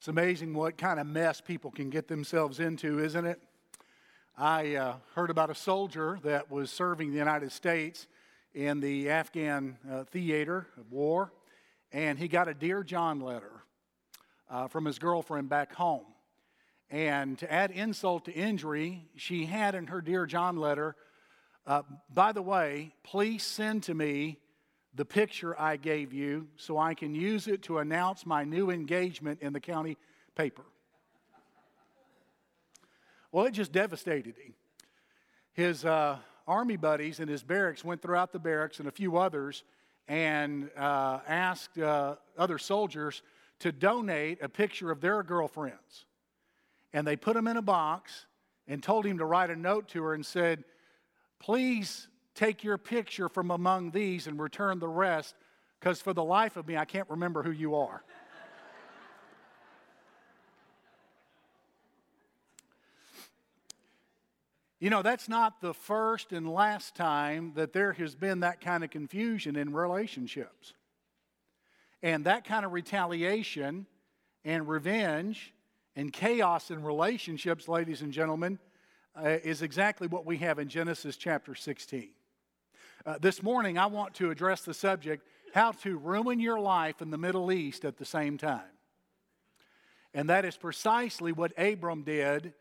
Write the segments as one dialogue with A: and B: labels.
A: It's amazing what kind of mess people can get themselves into, isn't it? I uh, heard about a soldier that was serving the United States in the Afghan uh, theater of war, and he got a Dear John letter uh, from his girlfriend back home. And to add insult to injury, she had in her Dear John letter, uh, by the way, please send to me the picture I gave you so I can use it to announce my new engagement in the county paper. Well, it just devastated him. His uh, army buddies in his barracks went throughout the barracks and a few others and uh, asked uh, other soldiers to donate a picture of their girlfriends. And they put them in a box and told him to write a note to her and said, Please take your picture from among these and return the rest, because for the life of me, I can't remember who you are. You know, that's not the first and last time that there has been that kind of confusion in relationships. And that kind of retaliation and revenge and chaos in relationships, ladies and gentlemen, uh, is exactly what we have in Genesis chapter 16. Uh, this morning, I want to address the subject how to ruin your life in the Middle East at the same time. And that is precisely what Abram did,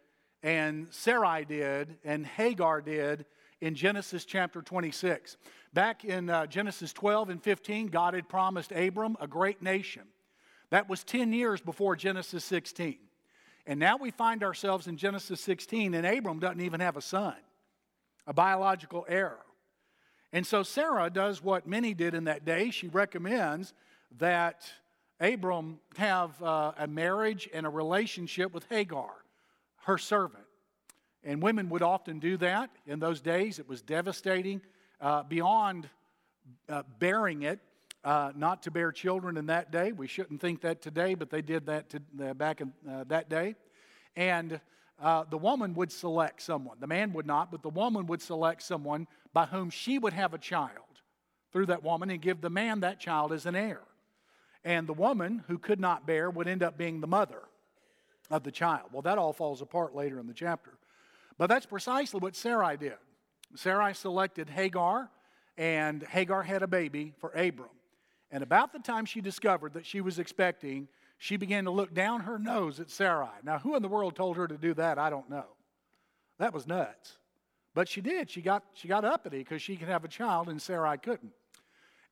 A: and Sarai did, and Hagar did in Genesis chapter 26. Back in uh, Genesis 12 and 15, God had promised Abram a great nation. That was 10 years before Genesis 16. And now we find ourselves in Genesis 16, and Abram doesn't even have a son, a biological heir. And so Sarah does what many did in that day. She recommends that Abram have uh, a marriage and a relationship with Hagar, her servant. And women would often do that in those days. It was devastating uh, beyond uh, bearing it, uh, not to bear children in that day. We shouldn't think that today, but they did that to, uh, back in uh, that day. And uh, the woman would select someone. The man would not, but the woman would select someone by whom she would have a child through that woman and give the man that child as an heir. And the woman who could not bear would end up being the mother of the child. Well, that all falls apart later in the chapter. But that's precisely what Sarai did. Sarai selected Hagar, and Hagar had a baby for Abram. And about the time she discovered that she was expecting, she began to look down her nose at Sarai. Now, who in the world told her to do that? I don't know. That was nuts. But she did. She got, she got uppity because she could have a child and Sarai couldn't.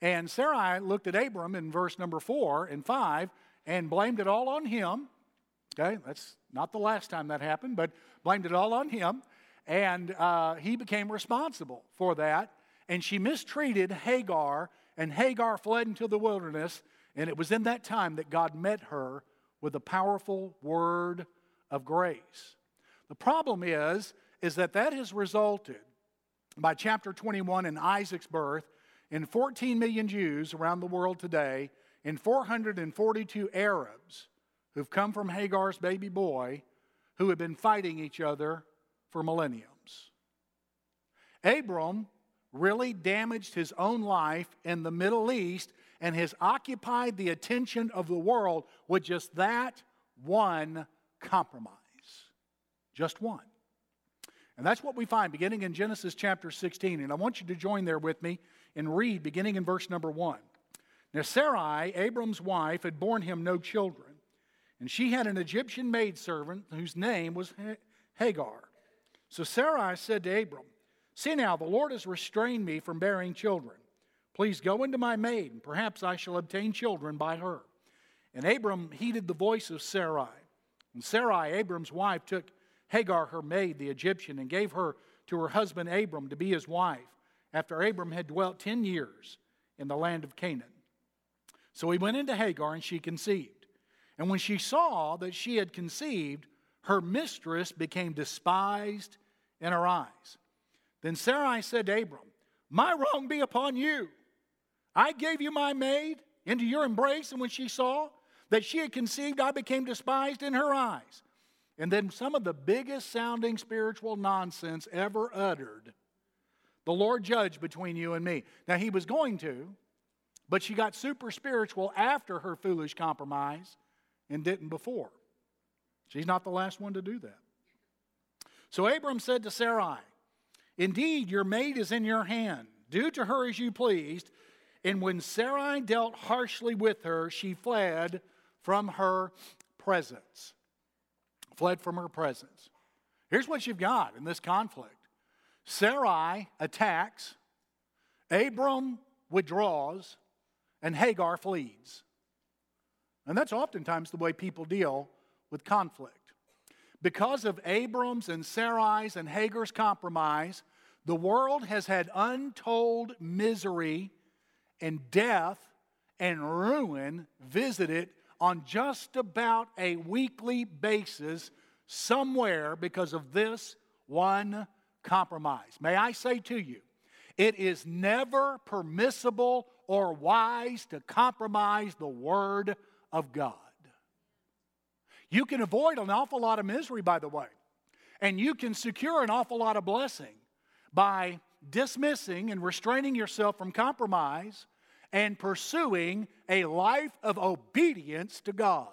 A: And Sarai looked at Abram in verse number four and five and blamed it all on him. Okay, that's not the last time that happened, but blamed it all on him. And uh, he became responsible for that. And she mistreated Hagar, and Hagar fled into the wilderness and it was in that time that God met her with a powerful word of grace. The problem is, is that that has resulted by chapter 21 in Isaac's birth in 14 million Jews around the world today, in 442 Arabs who've come from Hagar's baby boy who have been fighting each other for millenniums. Abram really damaged his own life in the Middle East and has occupied the attention of the world with just that one compromise. Just one. And that's what we find beginning in Genesis chapter 16. And I want you to join there with me and read beginning in verse number 1. Now, Sarai, Abram's wife, had borne him no children, and she had an Egyptian maidservant whose name was Hagar. So Sarai said to Abram, See now, the Lord has restrained me from bearing children. Please go into my maid, and perhaps I shall obtain children by her. And Abram heeded the voice of Sarai. And Sarai, Abram's wife, took Hagar, her maid, the Egyptian, and gave her to her husband Abram to be his wife, after Abram had dwelt ten years in the land of Canaan. So he went into Hagar, and she conceived. And when she saw that she had conceived, her mistress became despised in her eyes. Then Sarai said to Abram, My wrong be upon you. I gave you my maid into your embrace, and when she saw that she had conceived, I became despised in her eyes. And then some of the biggest sounding spiritual nonsense ever uttered. The Lord judged between you and me. Now, He was going to, but she got super spiritual after her foolish compromise and didn't before. She's not the last one to do that. So Abram said to Sarai, Indeed, your maid is in your hand. Do to her as you pleased. And when Sarai dealt harshly with her, she fled from her presence. Fled from her presence. Here's what you've got in this conflict Sarai attacks, Abram withdraws, and Hagar flees. And that's oftentimes the way people deal with conflict. Because of Abram's and Sarai's and Hagar's compromise, the world has had untold misery and death and ruin visited on just about a weekly basis somewhere because of this one compromise. May I say to you, it is never permissible or wise to compromise the Word of God. You can avoid an awful lot of misery, by the way, and you can secure an awful lot of blessing by dismissing and restraining yourself from compromise and pursuing a life of obedience to God.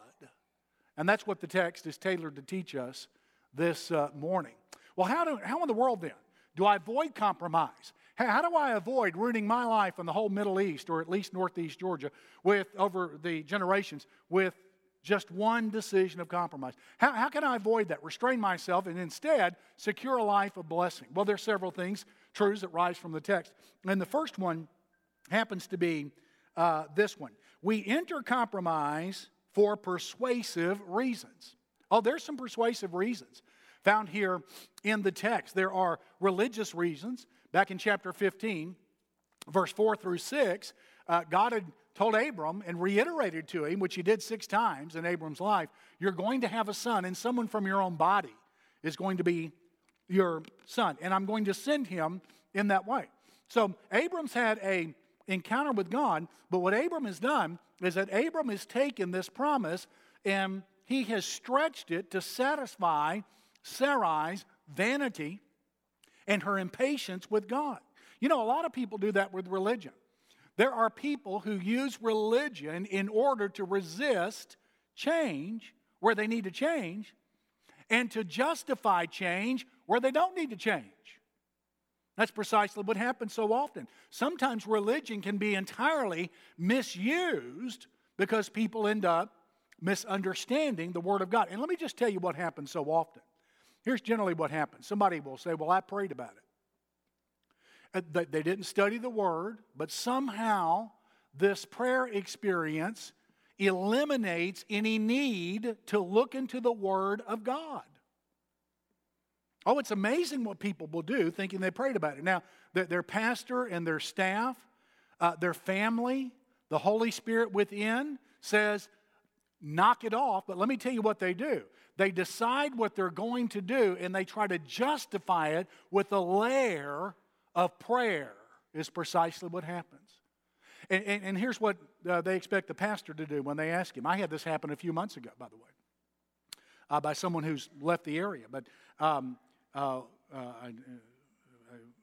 A: And that's what the text is tailored to teach us this uh, morning. Well, how, do, how in the world then do I avoid compromise? How do I avoid ruining my life in the whole Middle East, or at least Northeast Georgia, with over the generations, with just one decision of compromise? How, how can I avoid that? Restrain myself and instead secure a life of blessing? Well, there's several things, truths that rise from the text. And the first one happens to be uh, this one We enter compromise for persuasive reasons. Oh, there's some persuasive reasons found here in the text. There are religious reasons. Back in chapter 15, verse 4 through 6, uh, God had told Abram and reiterated to him, which he did six times in Abram's life, you're going to have a son, and someone from your own body is going to be your son, and I'm going to send him in that way. So Abram's had a encounter with God, but what Abram has done is that Abram has taken this promise and he has stretched it to satisfy Sarai's vanity and her impatience with God. You know, a lot of people do that with religion. There are people who use religion in order to resist change where they need to change and to justify change where they don't need to change. That's precisely what happens so often. Sometimes religion can be entirely misused because people end up misunderstanding the Word of God. And let me just tell you what happens so often. Here's generally what happens somebody will say, Well, I prayed about it. Uh, they didn't study the Word, but somehow this prayer experience eliminates any need to look into the Word of God. Oh, it's amazing what people will do thinking they prayed about it. Now, their pastor and their staff, uh, their family, the Holy Spirit within says, knock it off. But let me tell you what they do. They decide what they're going to do and they try to justify it with a layer of prayer, is precisely what happens. And, and, and here's what uh, they expect the pastor to do when they ask him. I had this happen a few months ago, by the way, uh, by someone who's left the area. But um, uh, uh,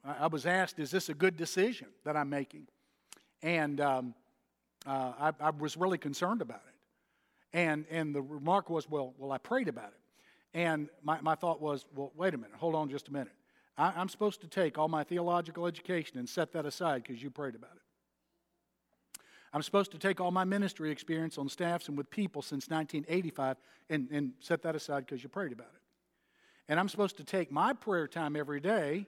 A: I, I, was asked, Is this a good decision that I'm making? And um, uh, I, I, was really concerned about it. And, and the remark was, Well, well I prayed about it. And my, my thought was, Well, wait a minute, hold on just a minute. I, I'm supposed to take all my theological education and set that aside because you prayed about it. I'm supposed to take all my ministry experience on staffs and with people since 1985 and, and set that aside because you prayed about it. And I'm supposed to take my prayer time every day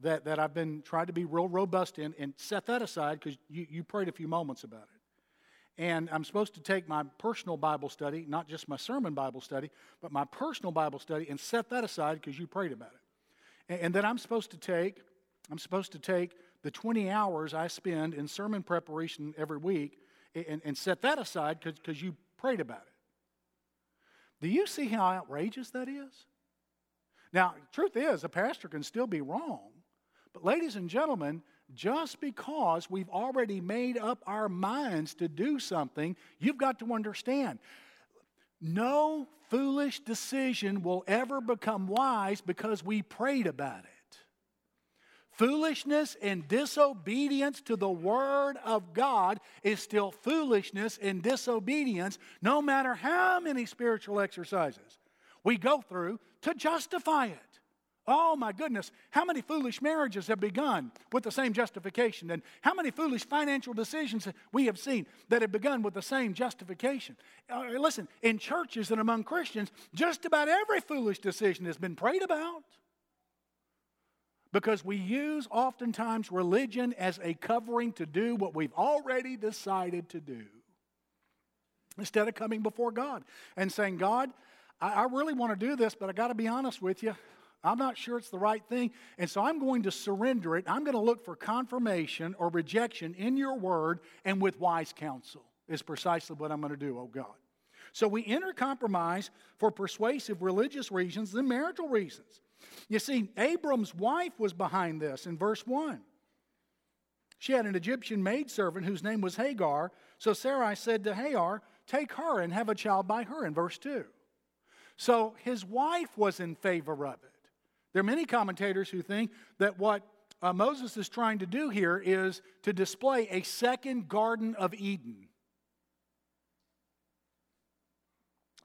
A: that, that I've been trying to be real robust in and set that aside because you, you prayed a few moments about it. And I'm supposed to take my personal Bible study, not just my sermon Bible study, but my personal Bible study and set that aside because you prayed about it. And, and then I'm supposed to take, I'm supposed to take the 20 hours I spend in sermon preparation every week and, and set that aside because you prayed about it. Do you see how outrageous that is? Now, truth is, a pastor can still be wrong. But, ladies and gentlemen, just because we've already made up our minds to do something, you've got to understand no foolish decision will ever become wise because we prayed about it. Foolishness and disobedience to the Word of God is still foolishness and disobedience, no matter how many spiritual exercises we go through to justify it. Oh my goodness, how many foolish marriages have begun with the same justification? And how many foolish financial decisions we have seen that have begun with the same justification? Uh, listen, in churches and among Christians, just about every foolish decision has been prayed about. Because we use oftentimes religion as a covering to do what we've already decided to do. Instead of coming before God and saying, God, I, I really want to do this, but I got to be honest with you. I'm not sure it's the right thing. And so I'm going to surrender it. I'm going to look for confirmation or rejection in your word and with wise counsel, is precisely what I'm going to do, oh God. So we enter compromise for persuasive religious reasons and marital reasons. You see, Abram's wife was behind this in verse 1. She had an Egyptian maidservant whose name was Hagar. So Sarai said to Hagar, Take her and have a child by her in verse 2. So his wife was in favor of it. There are many commentators who think that what uh, Moses is trying to do here is to display a second Garden of Eden.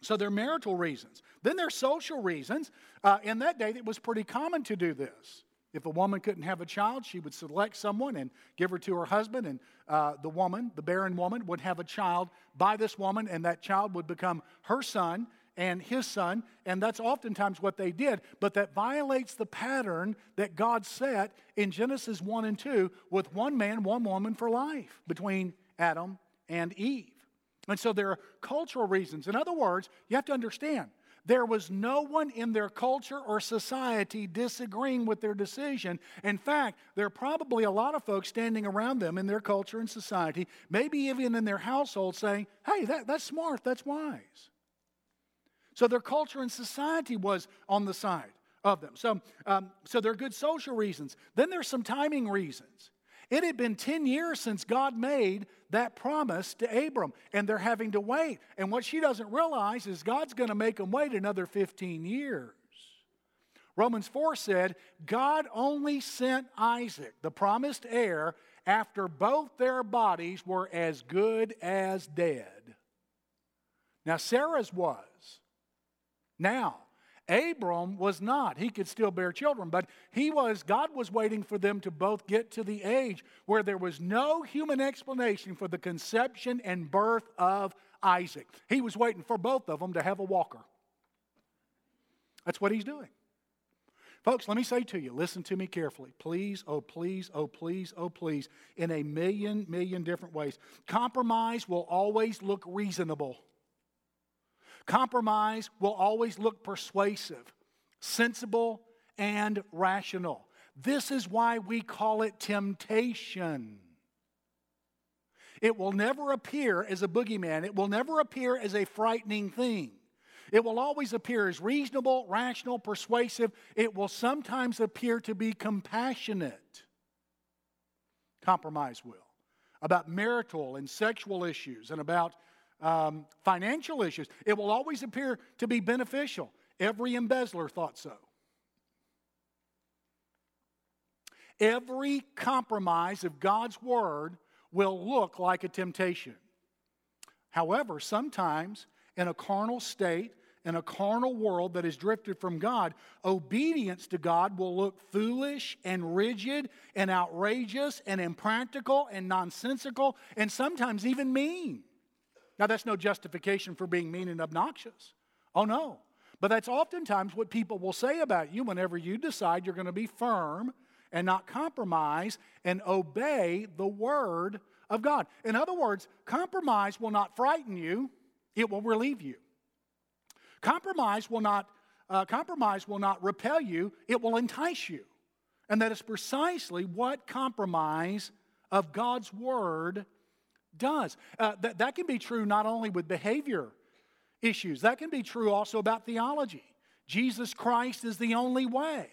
A: So there are marital reasons. Then there are social reasons. Uh, in that day, it was pretty common to do this. If a woman couldn't have a child, she would select someone and give her to her husband, and uh, the woman, the barren woman, would have a child by this woman, and that child would become her son, and his son, and that's oftentimes what they did, but that violates the pattern that God set in Genesis 1 and 2 with one man, one woman for life between Adam and Eve. And so there are cultural reasons. In other words, you have to understand there was no one in their culture or society disagreeing with their decision. In fact, there are probably a lot of folks standing around them in their culture and society, maybe even in their household, saying, Hey, that, that's smart, that's wise. So their culture and society was on the side of them. So, um, so there are good social reasons. Then there's some timing reasons. It had been 10 years since God made that promise to Abram, and they're having to wait. And what she doesn't realize is God's going to make them wait another 15 years. Romans 4 said, God only sent Isaac, the promised heir, after both their bodies were as good as dead. Now, Sarah's was. Now, Abram was not. He could still bear children, but he was, God was waiting for them to both get to the age where there was no human explanation for the conception and birth of Isaac. He was waiting for both of them to have a walker. That's what he's doing. Folks, let me say to you, listen to me carefully. Please, oh, please, oh, please, oh, please, in a million, million different ways. Compromise will always look reasonable. Compromise will always look persuasive, sensible, and rational. This is why we call it temptation. It will never appear as a boogeyman, it will never appear as a frightening thing. It will always appear as reasonable, rational, persuasive. It will sometimes appear to be compassionate. Compromise will. About marital and sexual issues and about um, financial issues. It will always appear to be beneficial. Every embezzler thought so. Every compromise of God's word will look like a temptation. However, sometimes in a carnal state, in a carnal world that is drifted from God, obedience to God will look foolish and rigid and outrageous and impractical and nonsensical and sometimes even mean. Now, that's no justification for being mean and obnoxious. Oh, no. But that's oftentimes what people will say about you whenever you decide you're going to be firm and not compromise and obey the word of God. In other words, compromise will not frighten you, it will relieve you. Compromise will not, uh, compromise will not repel you, it will entice you. And that is precisely what compromise of God's word does. Uh, that, that can be true not only with behavior issues, that can be true also about theology. Jesus Christ is the only way.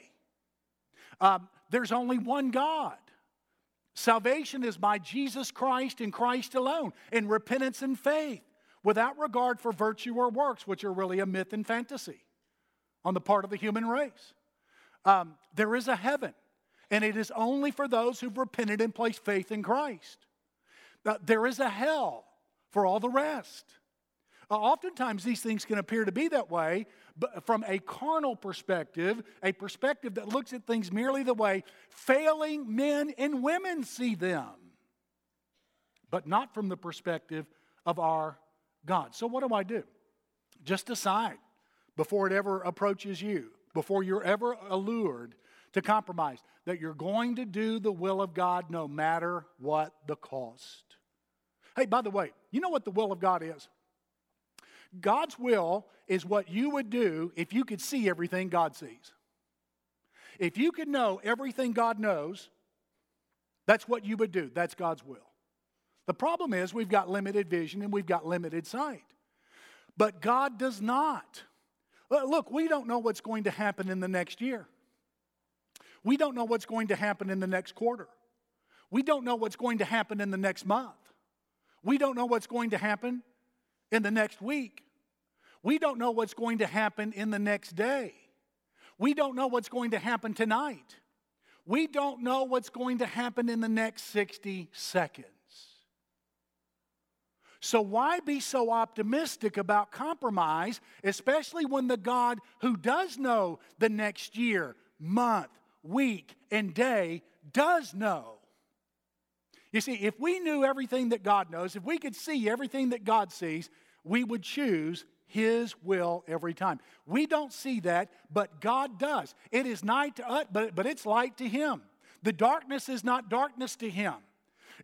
A: Um, there's only one God. Salvation is by Jesus Christ and Christ alone, in repentance and faith, without regard for virtue or works, which are really a myth and fantasy on the part of the human race. Um, there is a heaven, and it is only for those who've repented and placed faith in Christ. Uh, there is a hell for all the rest. Uh, oftentimes, these things can appear to be that way, but from a carnal perspective, a perspective that looks at things merely the way failing men and women see them, but not from the perspective of our God. So, what do I do? Just decide before it ever approaches you, before you're ever allured to compromise, that you're going to do the will of God no matter what the cost. Hey, by the way, you know what the will of God is? God's will is what you would do if you could see everything God sees. If you could know everything God knows, that's what you would do. That's God's will. The problem is we've got limited vision and we've got limited sight. But God does not. Uh, look, we don't know what's going to happen in the next year. We don't know what's going to happen in the next quarter. We don't know what's going to happen in the next month. We don't know what's going to happen in the next week. We don't know what's going to happen in the next day. We don't know what's going to happen tonight. We don't know what's going to happen in the next 60 seconds. So, why be so optimistic about compromise, especially when the God who does know the next year, month, week, and day does know? You see, if we knew everything that God knows, if we could see everything that God sees, we would choose His will every time. We don't see that, but God does. It is night to us, but, but it's light to Him. The darkness is not darkness to Him.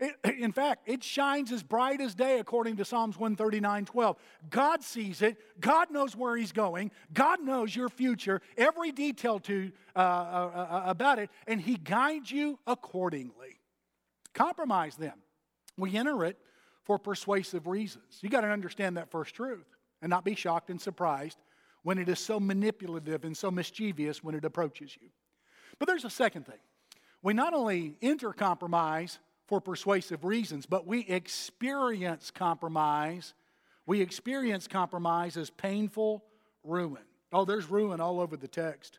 A: It, in fact, it shines as bright as day according to Psalms 139 12. God sees it. God knows where He's going. God knows your future, every detail to, uh, uh, uh about it, and He guides you accordingly. Compromise them. We enter it for persuasive reasons. You got to understand that first truth and not be shocked and surprised when it is so manipulative and so mischievous when it approaches you. But there's a second thing. We not only enter compromise for persuasive reasons, but we experience compromise. We experience compromise as painful ruin. Oh, there's ruin all over the text.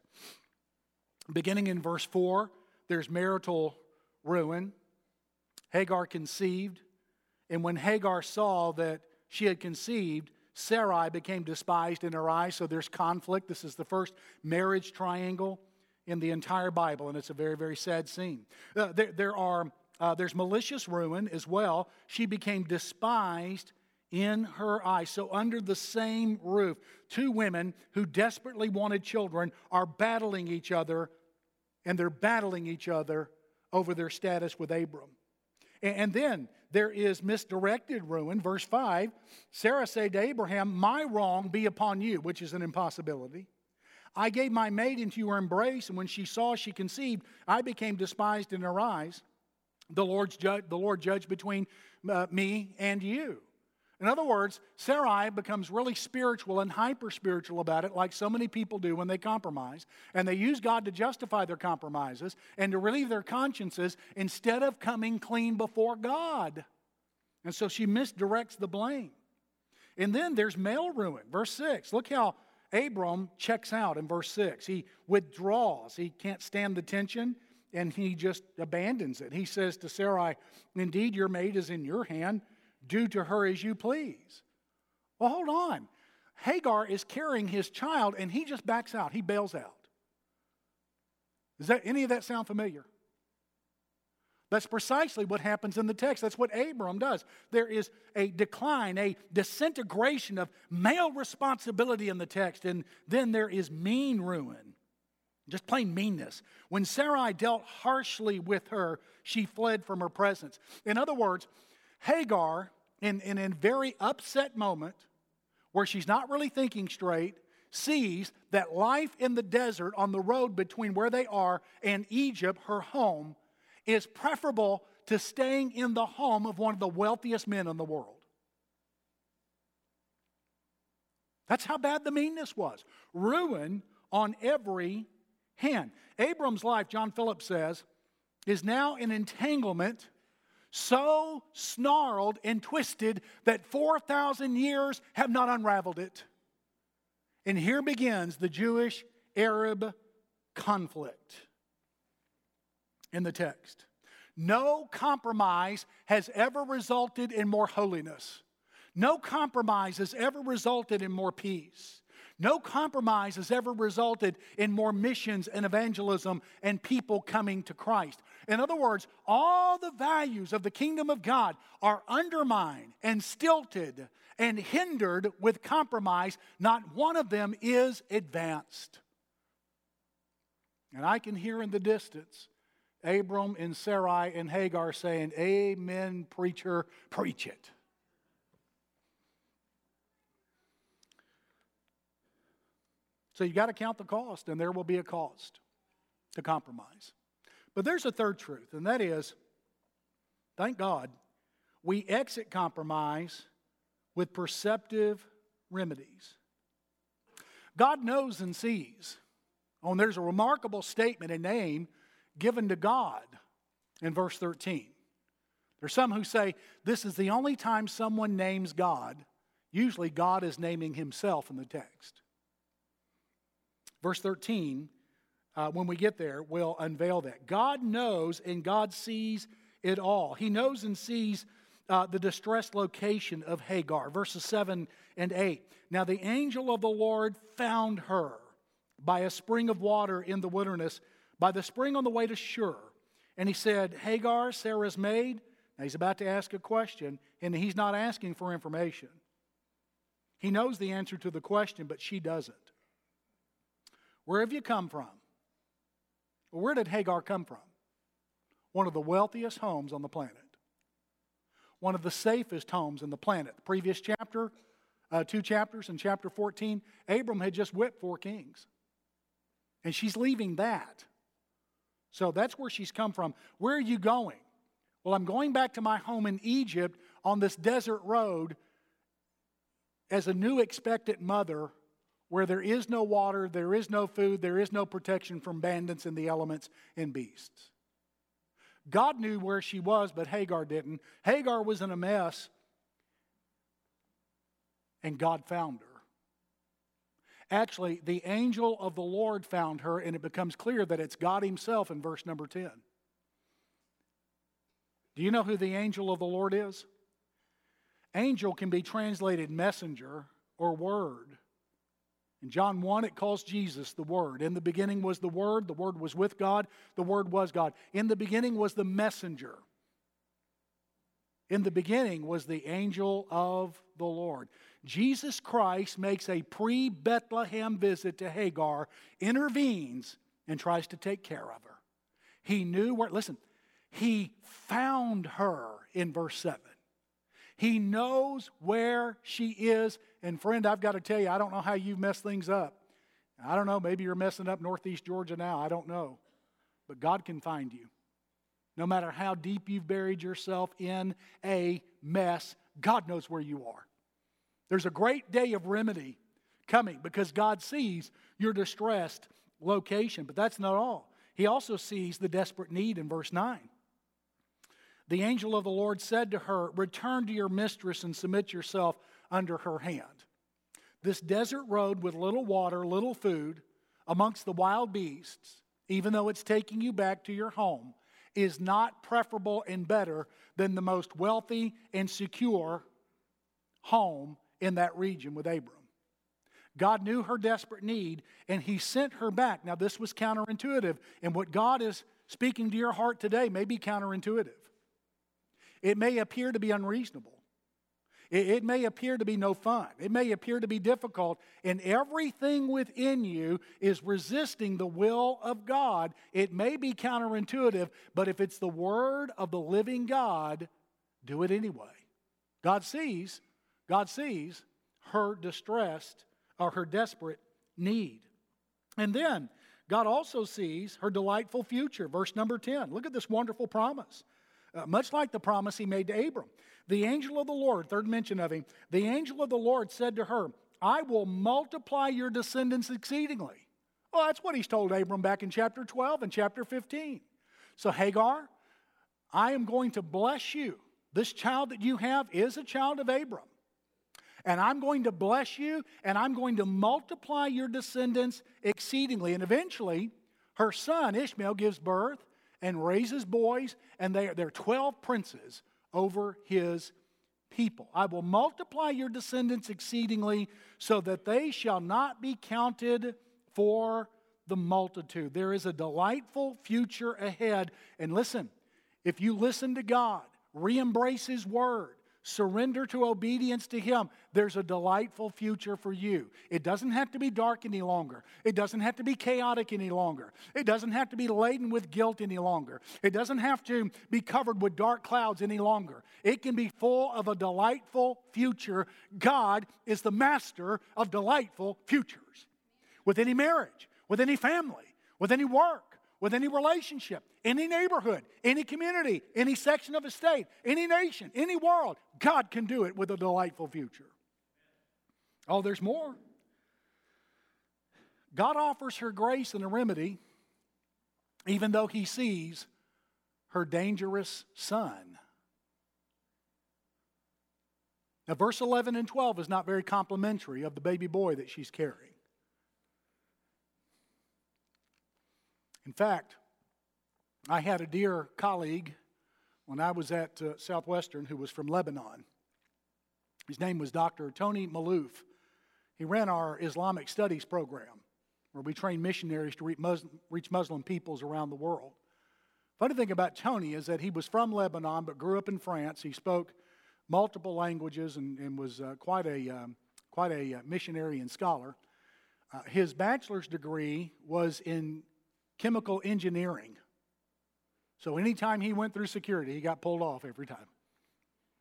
A: Beginning in verse 4, there's marital ruin. Hagar conceived, and when Hagar saw that she had conceived, Sarai became despised in her eyes. So there's conflict. This is the first marriage triangle in the entire Bible, and it's a very, very sad scene. Uh, there, there are, uh, there's malicious ruin as well. She became despised in her eyes. So, under the same roof, two women who desperately wanted children are battling each other, and they're battling each other over their status with Abram. And then there is misdirected ruin. Verse 5 Sarah said to Abraham, My wrong be upon you, which is an impossibility. I gave my maid into your embrace, and when she saw she conceived, I became despised in her eyes. The, Lord's ju- the Lord judged between uh, me and you. In other words, Sarai becomes really spiritual and hyper spiritual about it, like so many people do when they compromise. And they use God to justify their compromises and to relieve their consciences instead of coming clean before God. And so she misdirects the blame. And then there's male ruin. Verse 6. Look how Abram checks out in verse 6. He withdraws, he can't stand the tension. And he just abandons it. He says to Sarai, Indeed, your maid is in your hand do to her as you please. Well, hold on. Hagar is carrying his child and he just backs out. He bails out. Does that any of that sound familiar? That's precisely what happens in the text. That's what Abram does. There is a decline, a disintegration of male responsibility in the text, and then there is mean ruin, just plain meanness. When Sarai dealt harshly with her, she fled from her presence. In other words, Hagar, in, in a very upset moment where she's not really thinking straight, sees that life in the desert on the road between where they are and Egypt, her home, is preferable to staying in the home of one of the wealthiest men in the world. That's how bad the meanness was. Ruin on every hand. Abram's life, John Phillips says, is now an entanglement so snarled and twisted that 4,000 years have not unraveled it. And here begins the Jewish Arab conflict in the text. No compromise has ever resulted in more holiness. No compromise has ever resulted in more peace. No compromise has ever resulted in more missions and evangelism and people coming to Christ. In other words, all the values of the kingdom of God are undermined and stilted and hindered with compromise. Not one of them is advanced. And I can hear in the distance Abram and Sarai and Hagar saying, Amen, preacher, preach it. So you got to count the cost, and there will be a cost to compromise. But there's a third truth, and that is thank God, we exit compromise with perceptive remedies. God knows and sees. Oh, and there's a remarkable statement, a name given to God in verse 13. There's some who say this is the only time someone names God. Usually, God is naming himself in the text. Verse 13, uh, when we get there, we'll unveil that. God knows and God sees it all. He knows and sees uh, the distressed location of Hagar. Verses 7 and 8. Now the angel of the Lord found her by a spring of water in the wilderness, by the spring on the way to Shur. And he said, Hagar, Sarah's maid. Now he's about to ask a question, and he's not asking for information. He knows the answer to the question, but she doesn't. Where have you come from? Where did Hagar come from? One of the wealthiest homes on the planet. One of the safest homes on the planet. The previous chapter, uh, two chapters in chapter 14, Abram had just whipped four kings. And she's leaving that. So that's where she's come from. Where are you going? Well, I'm going back to my home in Egypt on this desert road as a new expectant mother where there is no water, there is no food, there is no protection from bandits and the elements and beasts. God knew where she was, but Hagar didn't. Hagar was in a mess, and God found her. Actually, the angel of the Lord found her, and it becomes clear that it's God Himself in verse number 10. Do you know who the angel of the Lord is? Angel can be translated messenger or word. In John 1, it calls Jesus the Word. In the beginning was the Word, the Word was with God, the Word was God. In the beginning was the messenger. In the beginning was the angel of the Lord. Jesus Christ makes a pre Bethlehem visit to Hagar, intervenes, and tries to take care of her. He knew where, listen, he found her in verse 7. He knows where she is. And friend, I've got to tell you, I don't know how you mess things up. I don't know, maybe you're messing up Northeast Georgia now. I don't know. But God can find you. No matter how deep you've buried yourself in a mess, God knows where you are. There's a great day of remedy coming because God sees your distressed location. But that's not all. He also sees the desperate need in verse 9. The angel of the Lord said to her, Return to your mistress and submit yourself under her hand. This desert road with little water, little food, amongst the wild beasts, even though it's taking you back to your home, is not preferable and better than the most wealthy and secure home in that region with Abram. God knew her desperate need and he sent her back. Now, this was counterintuitive, and what God is speaking to your heart today may be counterintuitive. It may appear to be unreasonable. It, it, may appear to be no fun. It may appear to be difficult. And everything within you is resisting the will of God. It may be counterintuitive, but if it's the word of the living God, do it anyway. God sees, God sees her distressed or her desperate need. And then God also sees her delightful future. Verse number 10. Look at this wonderful promise uh, much like the promise he made to Abram. The angel of the Lord, third mention of him, the angel of the Lord said to her, I will multiply your descendants exceedingly. Well, that's what he's told Abram back in chapter 12 and chapter 15. So, Hagar, I am going to bless you. This child that you have is a child of Abram. And I'm going to bless you, and I'm going to multiply your descendants exceedingly. And eventually, her son Ishmael gives birth and raises boys, and they, they're 12 princes over his people. I will multiply your descendants exceedingly so that they shall not be counted for the multitude. There is a delightful future ahead. And listen, if you listen to God, re embrace His word, surrender to obedience to Him, there's a delightful future for you. It doesn't have to be dark any longer. It doesn't have to be chaotic any longer. It doesn't have to be laden with guilt any longer. It doesn't have to be covered with dark clouds any longer. It can be full of a delightful future. God is the master of delightful futures. With any marriage, with any family, with any work, with any relationship, any neighborhood, any community, any section of a state, any nation, any world. God can do it with a delightful future. Oh, there's more. God offers her grace and a remedy, even though he sees her dangerous son. Now, verse 11 and 12 is not very complimentary of the baby boy that she's carrying. In fact, I had a dear colleague when I was at uh, Southwestern who was from Lebanon. His name was Dr. Tony Maalouf. He ran our Islamic studies program where we train missionaries to reach Muslim, reach Muslim peoples around the world. Funny thing about Tony is that he was from Lebanon but grew up in France. He spoke multiple languages and, and was uh, quite a, um, quite a uh, missionary and scholar. Uh, his bachelor's degree was in chemical engineering. So anytime he went through security, he got pulled off every time.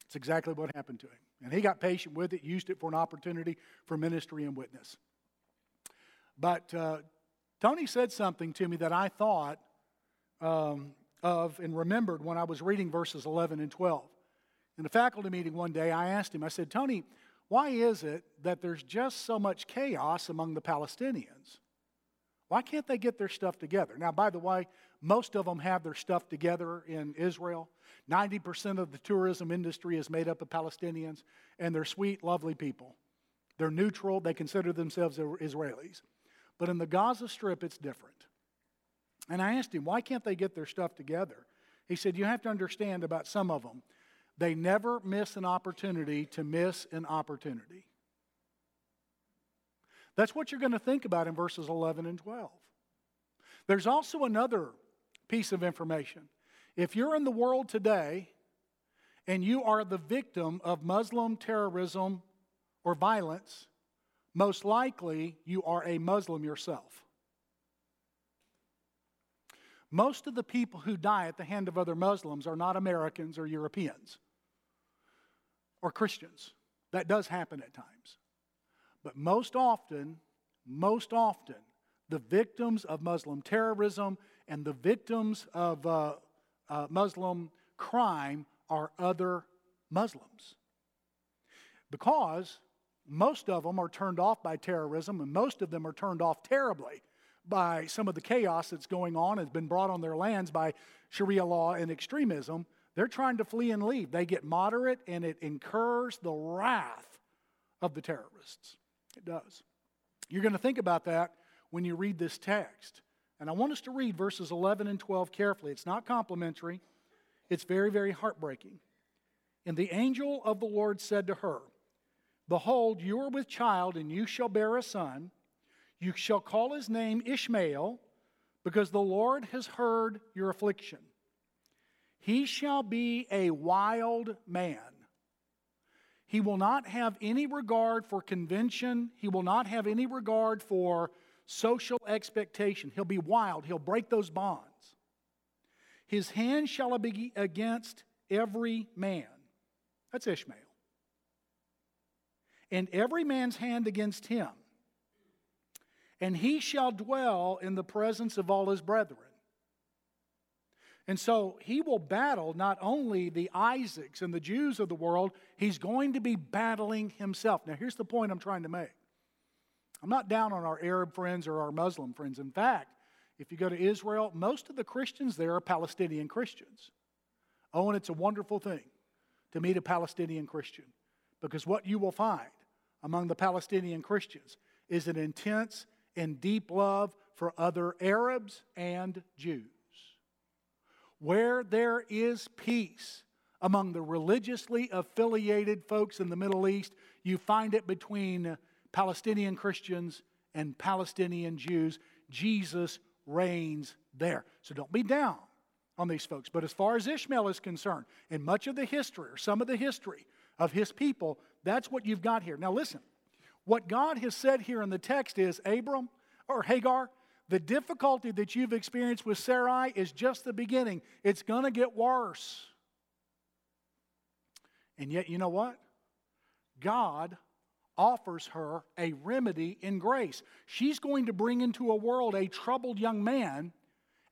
A: It's exactly what happened to him. And he got patient with it, used it for an opportunity for ministry and witness. But uh, Tony said something to me that I thought um, of and remembered when I was reading verses 11 and 12. In a faculty meeting one day, I asked him, I said, Tony, why is it that there's just so much chaos among the Palestinians? Why can't they get their stuff together? Now, by the way, most of them have their stuff together in Israel. 90% of the tourism industry is made up of Palestinians, and they're sweet, lovely people. They're neutral, they consider themselves Israelis. But in the Gaza Strip, it's different. And I asked him, why can't they get their stuff together? He said, You have to understand about some of them. They never miss an opportunity to miss an opportunity. That's what you're going to think about in verses 11 and 12. There's also another piece of information. If you're in the world today and you are the victim of Muslim terrorism or violence, most likely you are a Muslim yourself. Most of the people who die at the hand of other Muslims are not Americans or Europeans or Christians. That does happen at times. But most often, most often, the victims of Muslim terrorism and the victims of uh, uh, Muslim crime are other Muslims. Because most of them are turned off by terrorism, and most of them are turned off terribly by some of the chaos that's going on, has been brought on their lands by Sharia law and extremism. They're trying to flee and leave. They get moderate, and it incurs the wrath of the terrorists. It does. You're going to think about that when you read this text. And I want us to read verses 11 and 12 carefully. It's not complimentary, it's very, very heartbreaking. And the angel of the Lord said to her, Behold, you are with child, and you shall bear a son. You shall call his name Ishmael, because the Lord has heard your affliction. He shall be a wild man he will not have any regard for convention. He will not have any regard for social expectation. He'll be wild. He'll break those bonds. His hand shall be against every man. That's Ishmael. And every man's hand against him. And he shall dwell in the presence of all his brethren. And so he will battle not only the Isaacs and the Jews of the world, he's going to be battling himself. Now, here's the point I'm trying to make I'm not down on our Arab friends or our Muslim friends. In fact, if you go to Israel, most of the Christians there are Palestinian Christians. Oh, and it's a wonderful thing to meet a Palestinian Christian because what you will find among the Palestinian Christians is an intense and deep love for other Arabs and Jews. Where there is peace, among the religiously affiliated folks in the Middle East. You find it between Palestinian Christians and Palestinian Jews. Jesus reigns there. So don't be down on these folks. But as far as Ishmael is concerned, in much of the history, or some of the history of his people, that's what you've got here. Now listen, what God has said here in the text is Abram or Hagar, the difficulty that you've experienced with Sarai is just the beginning. It's going to get worse. And yet, you know what? God offers her a remedy in grace. She's going to bring into a world a troubled young man,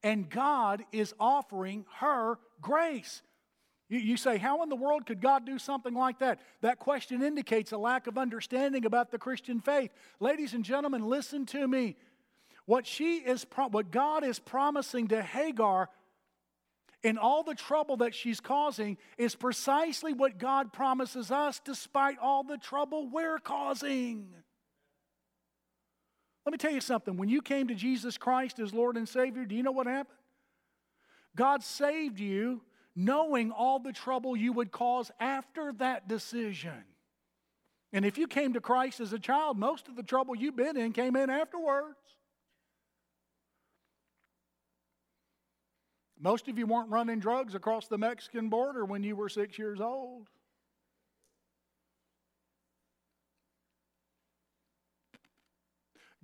A: and God is offering her grace. You, you, say, How in the world could God do something like that? That question indicates a lack of understanding about the Christian faith. Ladies and gentlemen, listen to me. What, she is, what God is promising to Hagar in all the trouble that she's causing is precisely what God promises us despite all the trouble we're causing. Let me tell you something. When you came to Jesus Christ as Lord and Savior, do you know what happened? God saved you knowing all the trouble you would cause after that decision. And if you came to Christ as a child, most of the trouble you've been in came in afterwards. Most of you weren't running drugs across the Mexican border when you were six years old.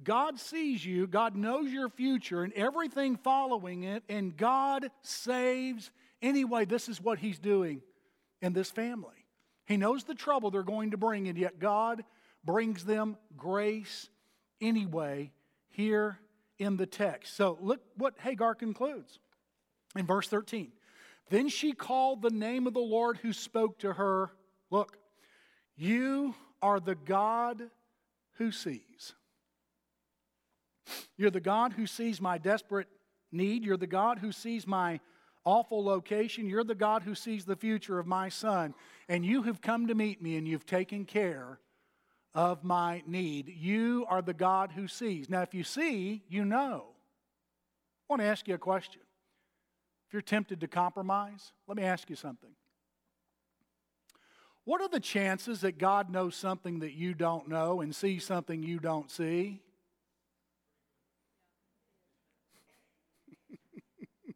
A: God sees you, God knows your future and everything following it, and God saves anyway. This is what He's doing in this family. He knows the trouble they're going to bring, and yet God brings them grace anyway here in the text. So look what Hagar concludes. In verse 13, then she called the name of the Lord who spoke to her Look, you are the God who sees. You're the God who sees my desperate need. You're the God who sees my awful location. You're the God who sees the future of my son. And you have come to meet me and you've taken care of my need. You are the God who sees. Now, if you see, you know. I want to ask you a question. If you're tempted to compromise, let me ask you something. What are the chances that God knows something that you don't know and sees something you don't see?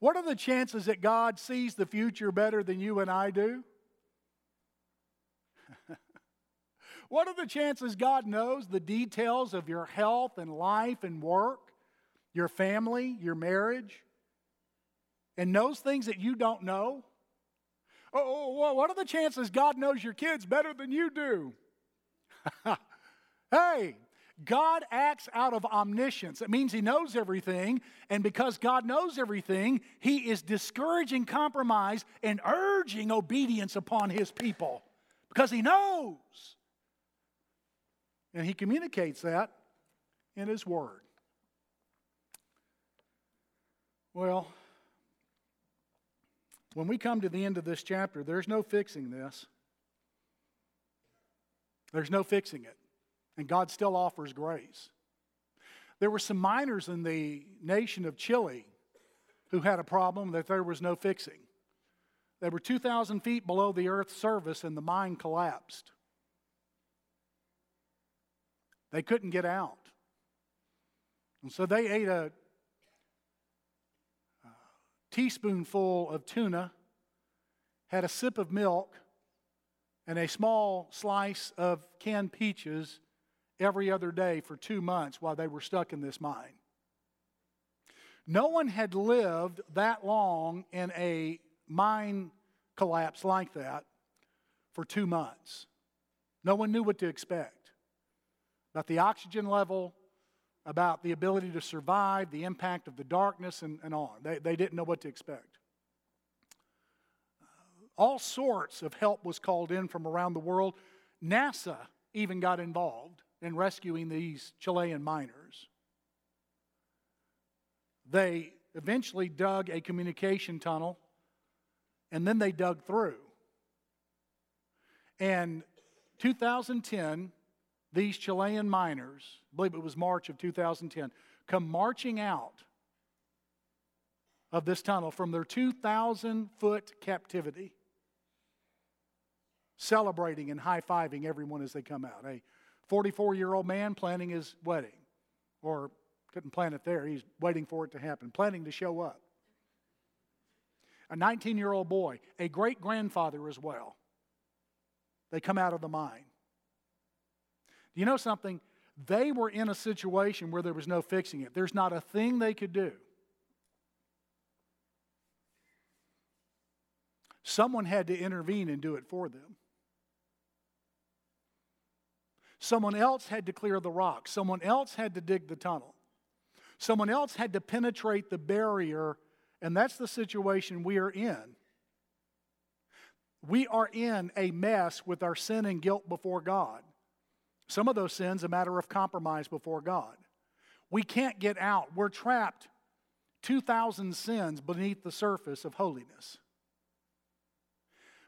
A: what are the chances that God sees the future better than you and I do? What are the chances God knows the details of your health and life and work, your family, your marriage, and knows things that you don't know? Oh, oh, oh what are the chances God knows your kids better than you do? hey, God acts out of omniscience. It means He knows everything, and because God knows everything, He is discouraging compromise and urging obedience upon His people because He knows. And he communicates that in his word. Well, when we come to the end of this chapter, there's no fixing this. There's no fixing it. And God still offers grace. There were some miners in the nation of Chile who had a problem that there was no fixing. They were 2,000 feet below the earth's surface and the mine collapsed. They couldn't get out. And so they ate a, a teaspoonful of tuna, had a sip of milk, and a small slice of canned peaches every other day for two months while they were stuck in this mine. No one had lived that long in a mine collapse like that for two months. No one knew what to expect about the oxygen level, about the ability to survive, the impact of the darkness, and, and on. They, they didn't know what to expect. Uh, all sorts of help was called in from around the world. NASA even got involved in rescuing these Chilean miners. They eventually dug a communication tunnel and then they dug through. And 2010, these Chilean miners, I believe it was March of 2010, come marching out of this tunnel from their 2,000 foot captivity, celebrating and high fiving everyone as they come out. A 44 year old man planning his wedding, or couldn't plan it there, he's waiting for it to happen, planning to show up. A 19 year old boy, a great grandfather as well. They come out of the mine. Do you know something? They were in a situation where there was no fixing it. There's not a thing they could do. Someone had to intervene and do it for them. Someone else had to clear the rock. Someone else had to dig the tunnel. Someone else had to penetrate the barrier, and that's the situation we are in. We are in a mess with our sin and guilt before God. Some of those sins a matter of compromise before God. We can't get out. We're trapped 2,000 sins beneath the surface of holiness.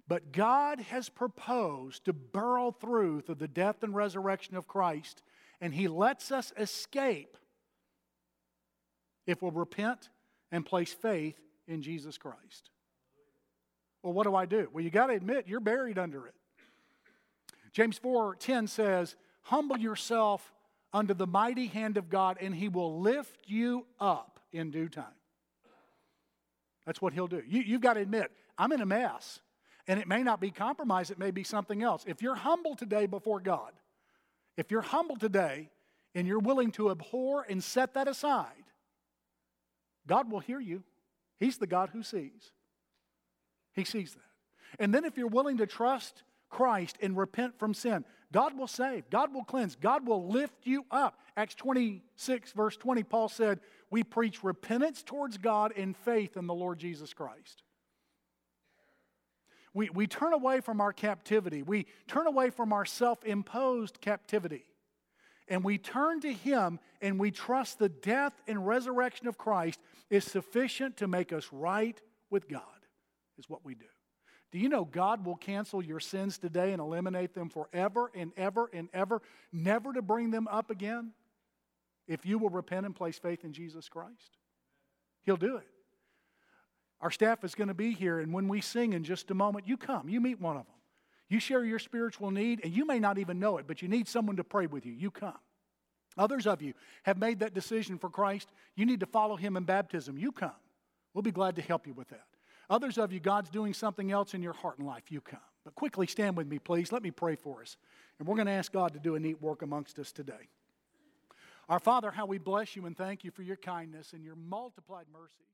A: But God has proposed to burrow through through the death and resurrection of Christ, and He lets us escape if we'll repent and place faith in Jesus Christ. Well, what do I do? Well, you got to admit you're buried under it. James 4:10 says, Humble yourself under the mighty hand of God, and He will lift you up in due time. That's what He'll do. You, you've got to admit, I'm in a mess. And it may not be compromise, it may be something else. If you're humble today before God, if you're humble today and you're willing to abhor and set that aside, God will hear you. He's the God who sees. He sees that. And then if you're willing to trust Christ and repent from sin, God will save, God will cleanse, God will lift you up. Acts 26, verse 20, Paul said, We preach repentance towards God and faith in the Lord Jesus Christ. We, we turn away from our captivity, we turn away from our self imposed captivity, and we turn to Him and we trust the death and resurrection of Christ is sufficient to make us right with God, is what we do. Do you know God will cancel your sins today and eliminate them forever and ever and ever, never to bring them up again? If you will repent and place faith in Jesus Christ, He'll do it. Our staff is going to be here, and when we sing in just a moment, you come, you meet one of them. You share your spiritual need, and you may not even know it, but you need someone to pray with you. You come. Others of you have made that decision for Christ. You need to follow Him in baptism. You come. We'll be glad to help you with that. Others of you, God's doing something else in your heart and life. You come. But quickly stand with me, please. Let me pray for us. And we're going to ask God to do a neat work amongst us today. Our Father, how we bless you and thank you for your kindness and your multiplied mercies.